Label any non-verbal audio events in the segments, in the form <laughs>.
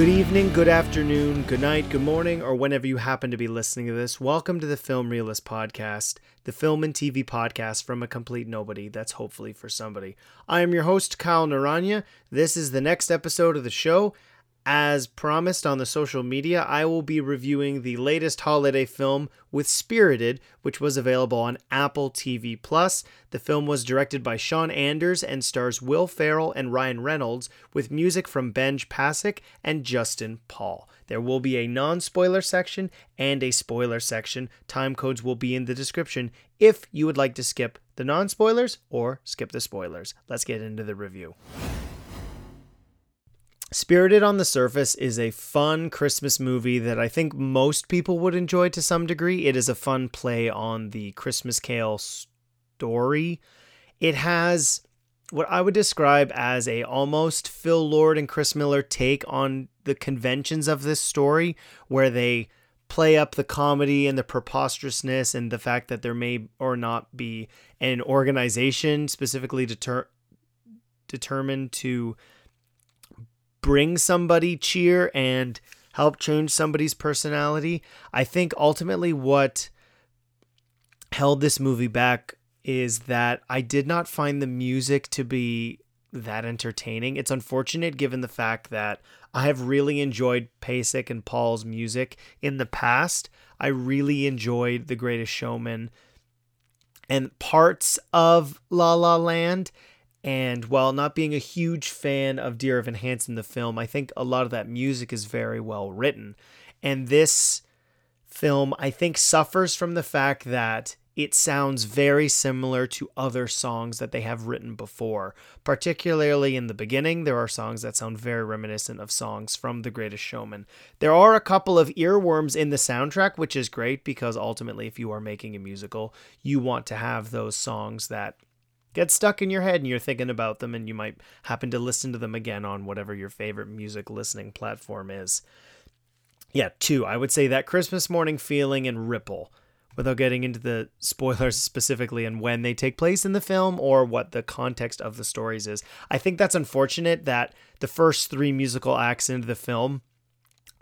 Good evening, good afternoon, good night, good morning, or whenever you happen to be listening to this. Welcome to the Film Realist Podcast, the film and TV podcast from a complete nobody that's hopefully for somebody. I am your host, Kyle Noronha. This is the next episode of the show. As promised on the social media, I will be reviewing the latest holiday film with Spirited, which was available on Apple TV Plus. The film was directed by Sean Anders and stars Will Ferrell and Ryan Reynolds, with music from Benj Pasek and Justin Paul. There will be a non-spoiler section and a spoiler section. Time codes will be in the description if you would like to skip the non-spoilers or skip the spoilers. Let's get into the review. Spirited on the Surface is a fun Christmas movie that I think most people would enjoy to some degree. It is a fun play on the Christmas Carol story. It has what I would describe as a almost Phil Lord and Chris Miller take on the conventions of this story where they play up the comedy and the preposterousness and the fact that there may or not be an organization specifically deter- determined to bring somebody cheer and help change somebody's personality. I think ultimately what held this movie back is that I did not find the music to be that entertaining. It's unfortunate given the fact that I have really enjoyed Pasek and Paul's music in the past. I really enjoyed The Greatest Showman and parts of La La Land and while not being a huge fan of Dear Evan Hansen, the film, I think a lot of that music is very well written. And this film, I think, suffers from the fact that it sounds very similar to other songs that they have written before. Particularly in the beginning, there are songs that sound very reminiscent of songs from The Greatest Showman. There are a couple of earworms in the soundtrack, which is great because ultimately, if you are making a musical, you want to have those songs that get stuck in your head and you're thinking about them and you might happen to listen to them again on whatever your favorite music listening platform is. Yeah, two, I would say that Christmas morning feeling and Ripple without getting into the spoilers <laughs> specifically and when they take place in the film or what the context of the stories is. I think that's unfortunate that the first 3 musical acts into the film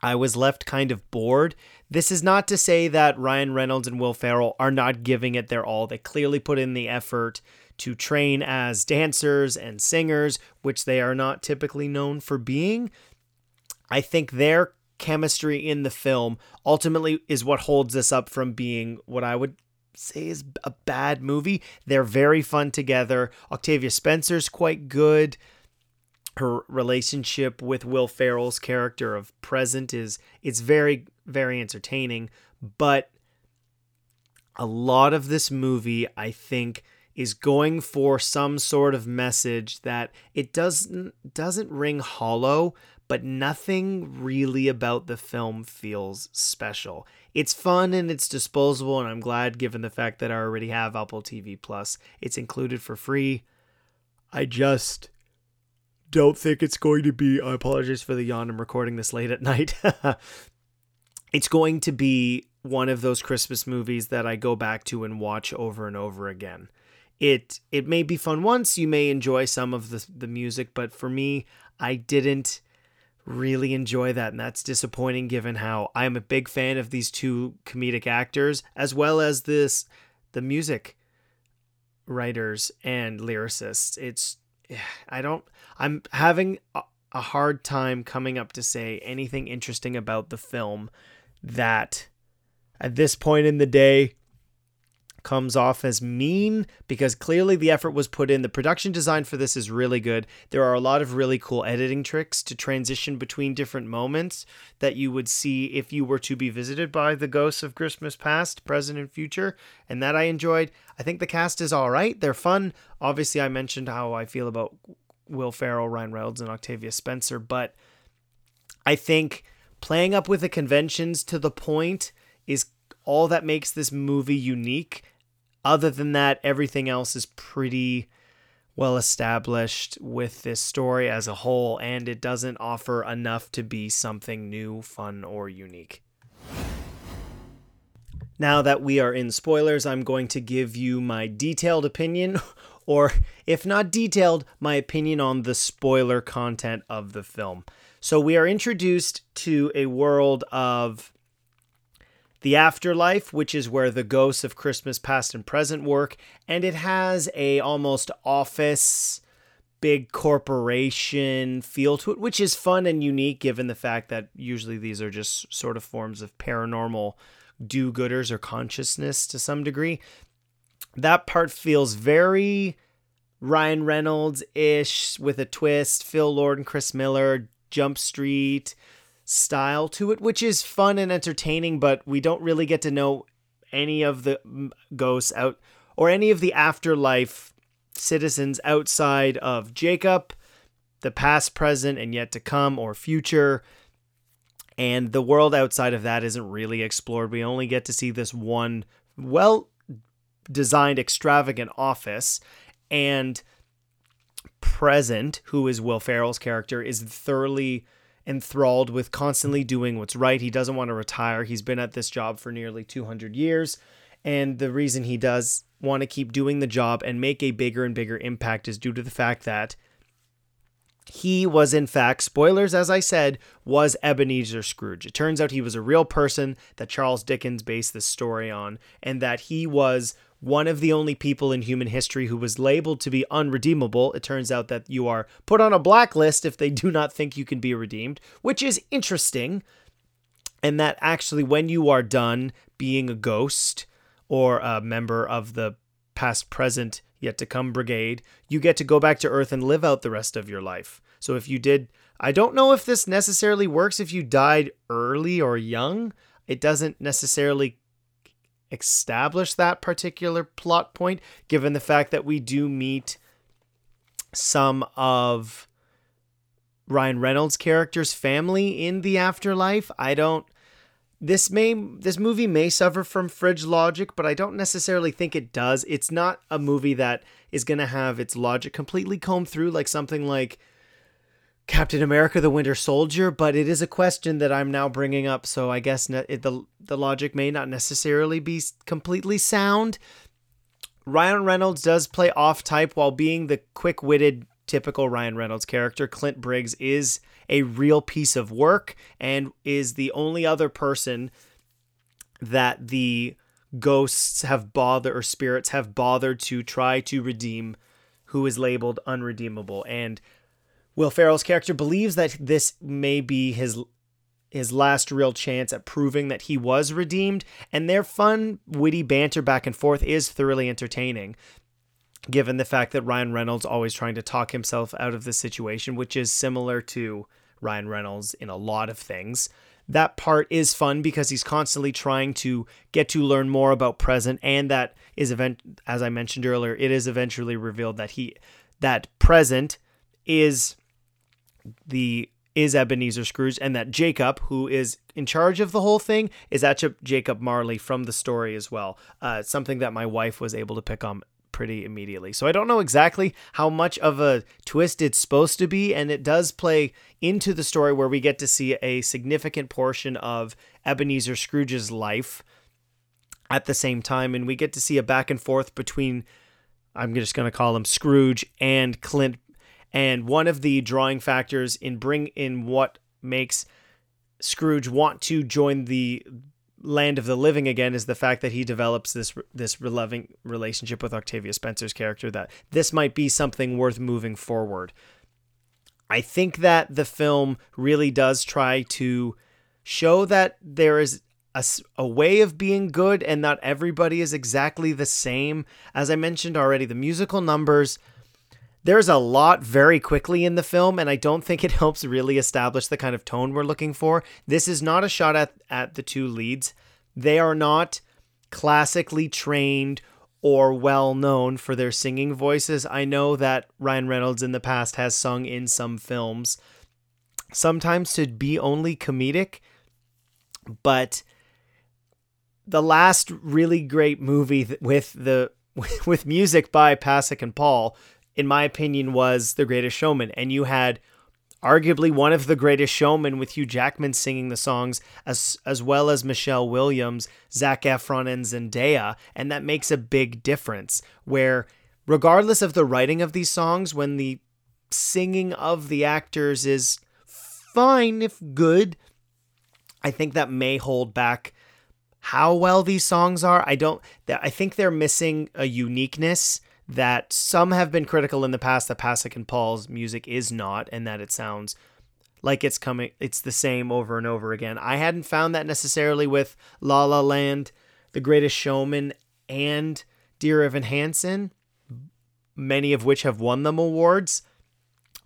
I was left kind of bored. This is not to say that Ryan Reynolds and Will Ferrell are not giving it their all. They clearly put in the effort to train as dancers and singers, which they are not typically known for being. I think their chemistry in the film ultimately is what holds this up from being what I would say is a bad movie. They're very fun together. Octavia Spencer's quite good. Her relationship with Will Ferrell's character of Present is it's very very entertaining, but a lot of this movie I think is going for some sort of message that it doesn't doesn't ring hollow, but nothing really about the film feels special. It's fun and it's disposable and I'm glad given the fact that I already have Apple TV Plus. It's included for free. I just don't think it's going to be I apologize for the yawn. I'm recording this late at <laughs> night. it's going to be one of those Christmas movies that I go back to and watch over and over again it it may be fun once you may enjoy some of the the music but for me I didn't really enjoy that and that's disappointing given how I'm a big fan of these two comedic actors as well as this the music writers and lyricists. It's <sighs> I don't I'm having a, a hard time coming up to say anything interesting about the film that at this point in the day comes off as mean because clearly the effort was put in. The production design for this is really good. There are a lot of really cool editing tricks to transition between different moments that you would see if you were to be visited by the ghosts of Christmas past, present, and future. And that I enjoyed. I think the cast is all right. They're fun. Obviously, I mentioned how I feel about Will Ferrell, Ryan Reynolds, and Octavia Spencer, but I think playing up with the conventions to the point is all that makes this movie unique. Other than that, everything else is pretty well established with this story as a whole, and it doesn't offer enough to be something new, fun, or unique. Now that we are in spoilers, I'm going to give you my detailed opinion, <laughs> or if not detailed, my opinion on the spoiler content of the film. So we are introduced to a world of the afterlife, which is where the ghosts of Christmas past and present work, and it has a almost office big corporation feel to it, which is fun and unique given the fact that usually these are just sort of forms of paranormal do gooders or consciousness to some degree. That part feels very Ryan Reynolds ish with a twist, Phil Lord and Chris Miller, Jump Street style to it, which is fun and entertaining, but we don't really get to know any of the mm, ghosts out or any of the afterlife citizens outside of Jacob, the past, present, and yet to come or future. And the world outside of that isn't really explored. We only get to see this one well designed, extravagant office. And present, who is Will Ferrell's character, is thoroughly enthralled with constantly doing what's right. He doesn't want to retire. He's been at this job for nearly 200 years. And the reason he does want to keep doing the job and make a bigger and bigger impact is due to the fact that he was in fact spoilers as i said was ebenezer scrooge. It turns out he was a real person that charles dickens based this story on and that he was one of the only people in human history who was labeled to be unredeemable. It turns out that you are put on a blacklist if they do not think you can be redeemed which is interesting and that actually when you are done being a ghost or a member of the past present yet to come brigade, you get to go back to Earth and live out the rest of your life. So if you did, I don't know if this necessarily works if you died early or young. It doesn't necessarily establish that particular plot point, given the fact that we do meet some of Ryan Reynolds' character's family in the afterlife. I don't this may this movie may suffer from fridge logic, but I don't necessarily think it does. It's not a movie that is going to have its logic completely combed through like something like Captain America: The Winter Soldier, but it is a question that I'm now bringing up, so I guess ne- it, the the logic may not necessarily be completely sound. Ryan Reynolds does play off type while being the quick-witted typical Ryan Reynolds character. Clint Briggs is a real piece of work and is the only other person that the ghosts have bothered or spirits have bothered to try to redeem who is labeled unredeemable and Will Ferrell's character believes that this may be his his last real chance at proving that he was redeemed and their fun witty banter back and forth is thoroughly entertaining given the fact that Ryan Reynolds always trying to talk himself out of the situation which is similar to Ryan Reynolds in a lot of things. That part is fun because he's constantly trying to get to learn more about present and that is event as I mentioned earlier, it is eventually revealed that he that present is the is Ebenezer Scrooge and that Jacob, who is in charge of the whole thing, is actually Jacob Marley from the story as well. Uh, something that my wife was able to pick on pretty immediately. So I don't know exactly how much of a twist it's supposed to be, and it does play into the story where we get to see a significant portion of Ebenezer Scrooge's life at the same time, and we get to see a back and forth between I'm just going to call him Scrooge and Clint. And one of the drawing factors in bring in what makes Scrooge want to join the land of the living again is the fact that he develops this this loving relationship with Octavia Spencer's character that this might be something worth moving forward. I think that the film really does try to show that there is a, a way of being good and not everybody is exactly the same. As I mentioned already, the musical numbers there's a lot very quickly in the film, and I don't think it <laughs> helps really establish the kind of tone we're looking for. This is not a shot at, at the two leads. They are not classically trained or well known for their singing voices. I know that Ryan Reynolds in the past has sung in some films, sometimes to be only comedic, but the last really great movie with the <laughs> with music by Pasek and Paul in my opinion, was The Greatest Showman. And you had arguably one of the greatest showmen with Hugh Jackman singing the songs, as as well as Michelle Williams, Zac Efron, and Zendaya, and that makes a big difference. Where, regardless of the writing of these songs, when the singing of the actors is fine if good. I think that may hold back how well these songs are. I don't I think they're missing a uniqueness that some have been critical in the past that Pasek and Paul's music is not and that it sounds like it's coming it's the same over and over again. I hadn't found that necessarily with La La Land, The Greatest Showman and Dear Evan Hansen, many of which have won them awards.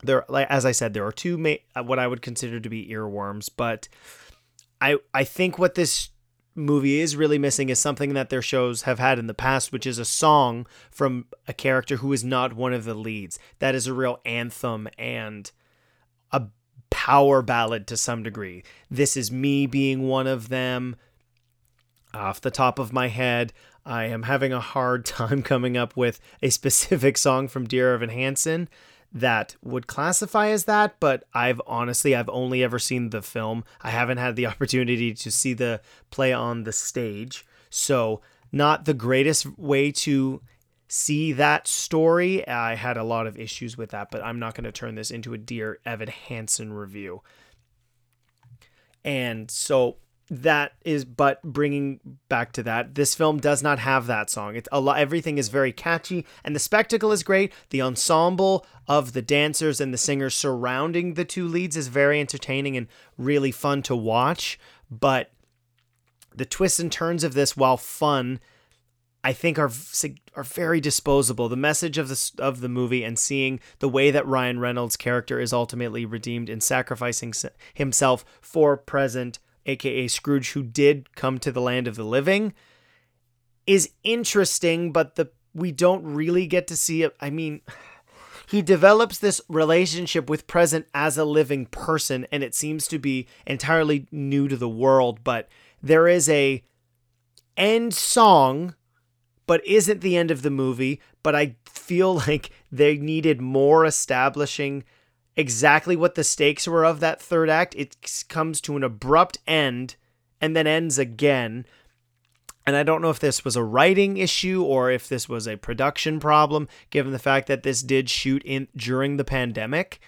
There as I said there are two ma- what I would consider to be earworms, but I I think what this movie is really missing is something that their shows have had in the past, which is a song from a character who is not one of the leads. That is a real anthem and a power ballad to some degree. This is me being one of them. Off the top of my head, I am having a hard <laughs> time coming up with a specific song from Dear Evan Hansen that would classify as that, but I've honestly I've only ever seen the film. I haven't had the <laughs> opportunity to see the play on the stage. So, not the greatest way to see that story. I had a lot of issues with that, but I'm not going to turn this into a Dear Evan Hansen review. And so that is but bringing back to that this film does not have that song it's a lot everything is very catchy and the spectacle is great the ensemble of the dancers and the singers surrounding the two leads is very entertaining and really fun to watch but the twists and turns of this while fun I think are are very disposable. The message of the of the movie and seeing the way that Ryan Reynolds' character is ultimately redeemed in sacrificing himself for present aka Scrooge, who did come to the land of the living, is interesting, but the we don't really get to see it. I mean, <sighs> he develops this relationship with present as a living person, and it seems to be entirely new to the world, but there is a end song but isn't the end of the movie but i feel <laughs> like they needed more establishing exactly what the stakes were of that third act. It comes to an abrupt end and then ends again. And I don't know if this was a writing issue or if this was a production problem, given the fact that this did shoot in during the pandemic.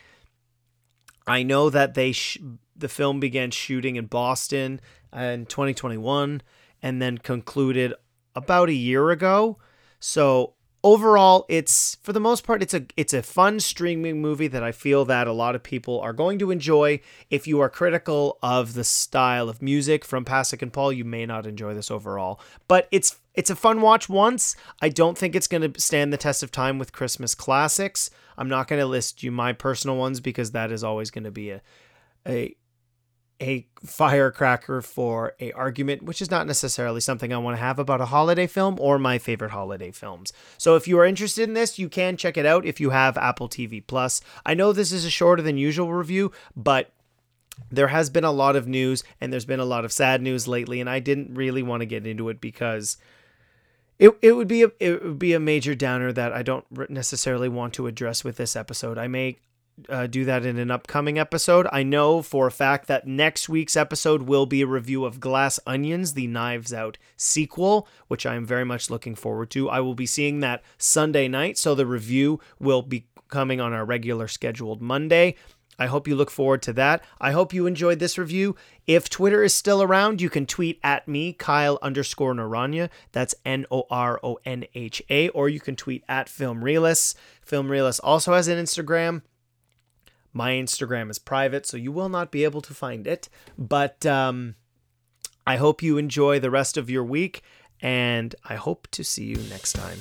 I know that they sh- the film began shooting in Boston in 2021 and then concluded about a year ago. So overall it's for the most part it's a it's a fun streaming movie that I feel that a lot of people are going to enjoy. If you are critical of the style of music from Pasek and Paul, you may not enjoy this overall. But it's it's a fun watch once. I don't think it's going to stand the test of time with Christmas classics. I'm not going to list you my personal ones because that is always going to be a a a firecracker for a argument which is not necessarily something I want to have about a holiday film or my favorite holiday films. So if you are interested in this, you can check it out if you have Apple TV Plus. I know this is a shorter than usual review, but there has been a lot of news and there's been a lot of sad news lately and I didn't really want to get into it because it, it would be a it would be a major downer that I don't necessarily want to address with this episode. I may uh, do that in an upcoming episode. I know for a fact that next week's episode will be a review of Glass Onions, the Knives Out sequel, which I am very much looking forward to. I will be seeing that Sunday night, so the review will be coming on our regular scheduled Monday. I hope you look forward to that. I hope you enjoyed this review. If Twitter is still around, you can tweet at me, Kyle underscore Noronha. That's N O R O N H A. Or you can tweet at Film Realist. Film Realist also has an Instagram. My Instagram is private, so you will not be able to find it. But um, I hope you enjoy the rest of your week, and I hope to see you next time.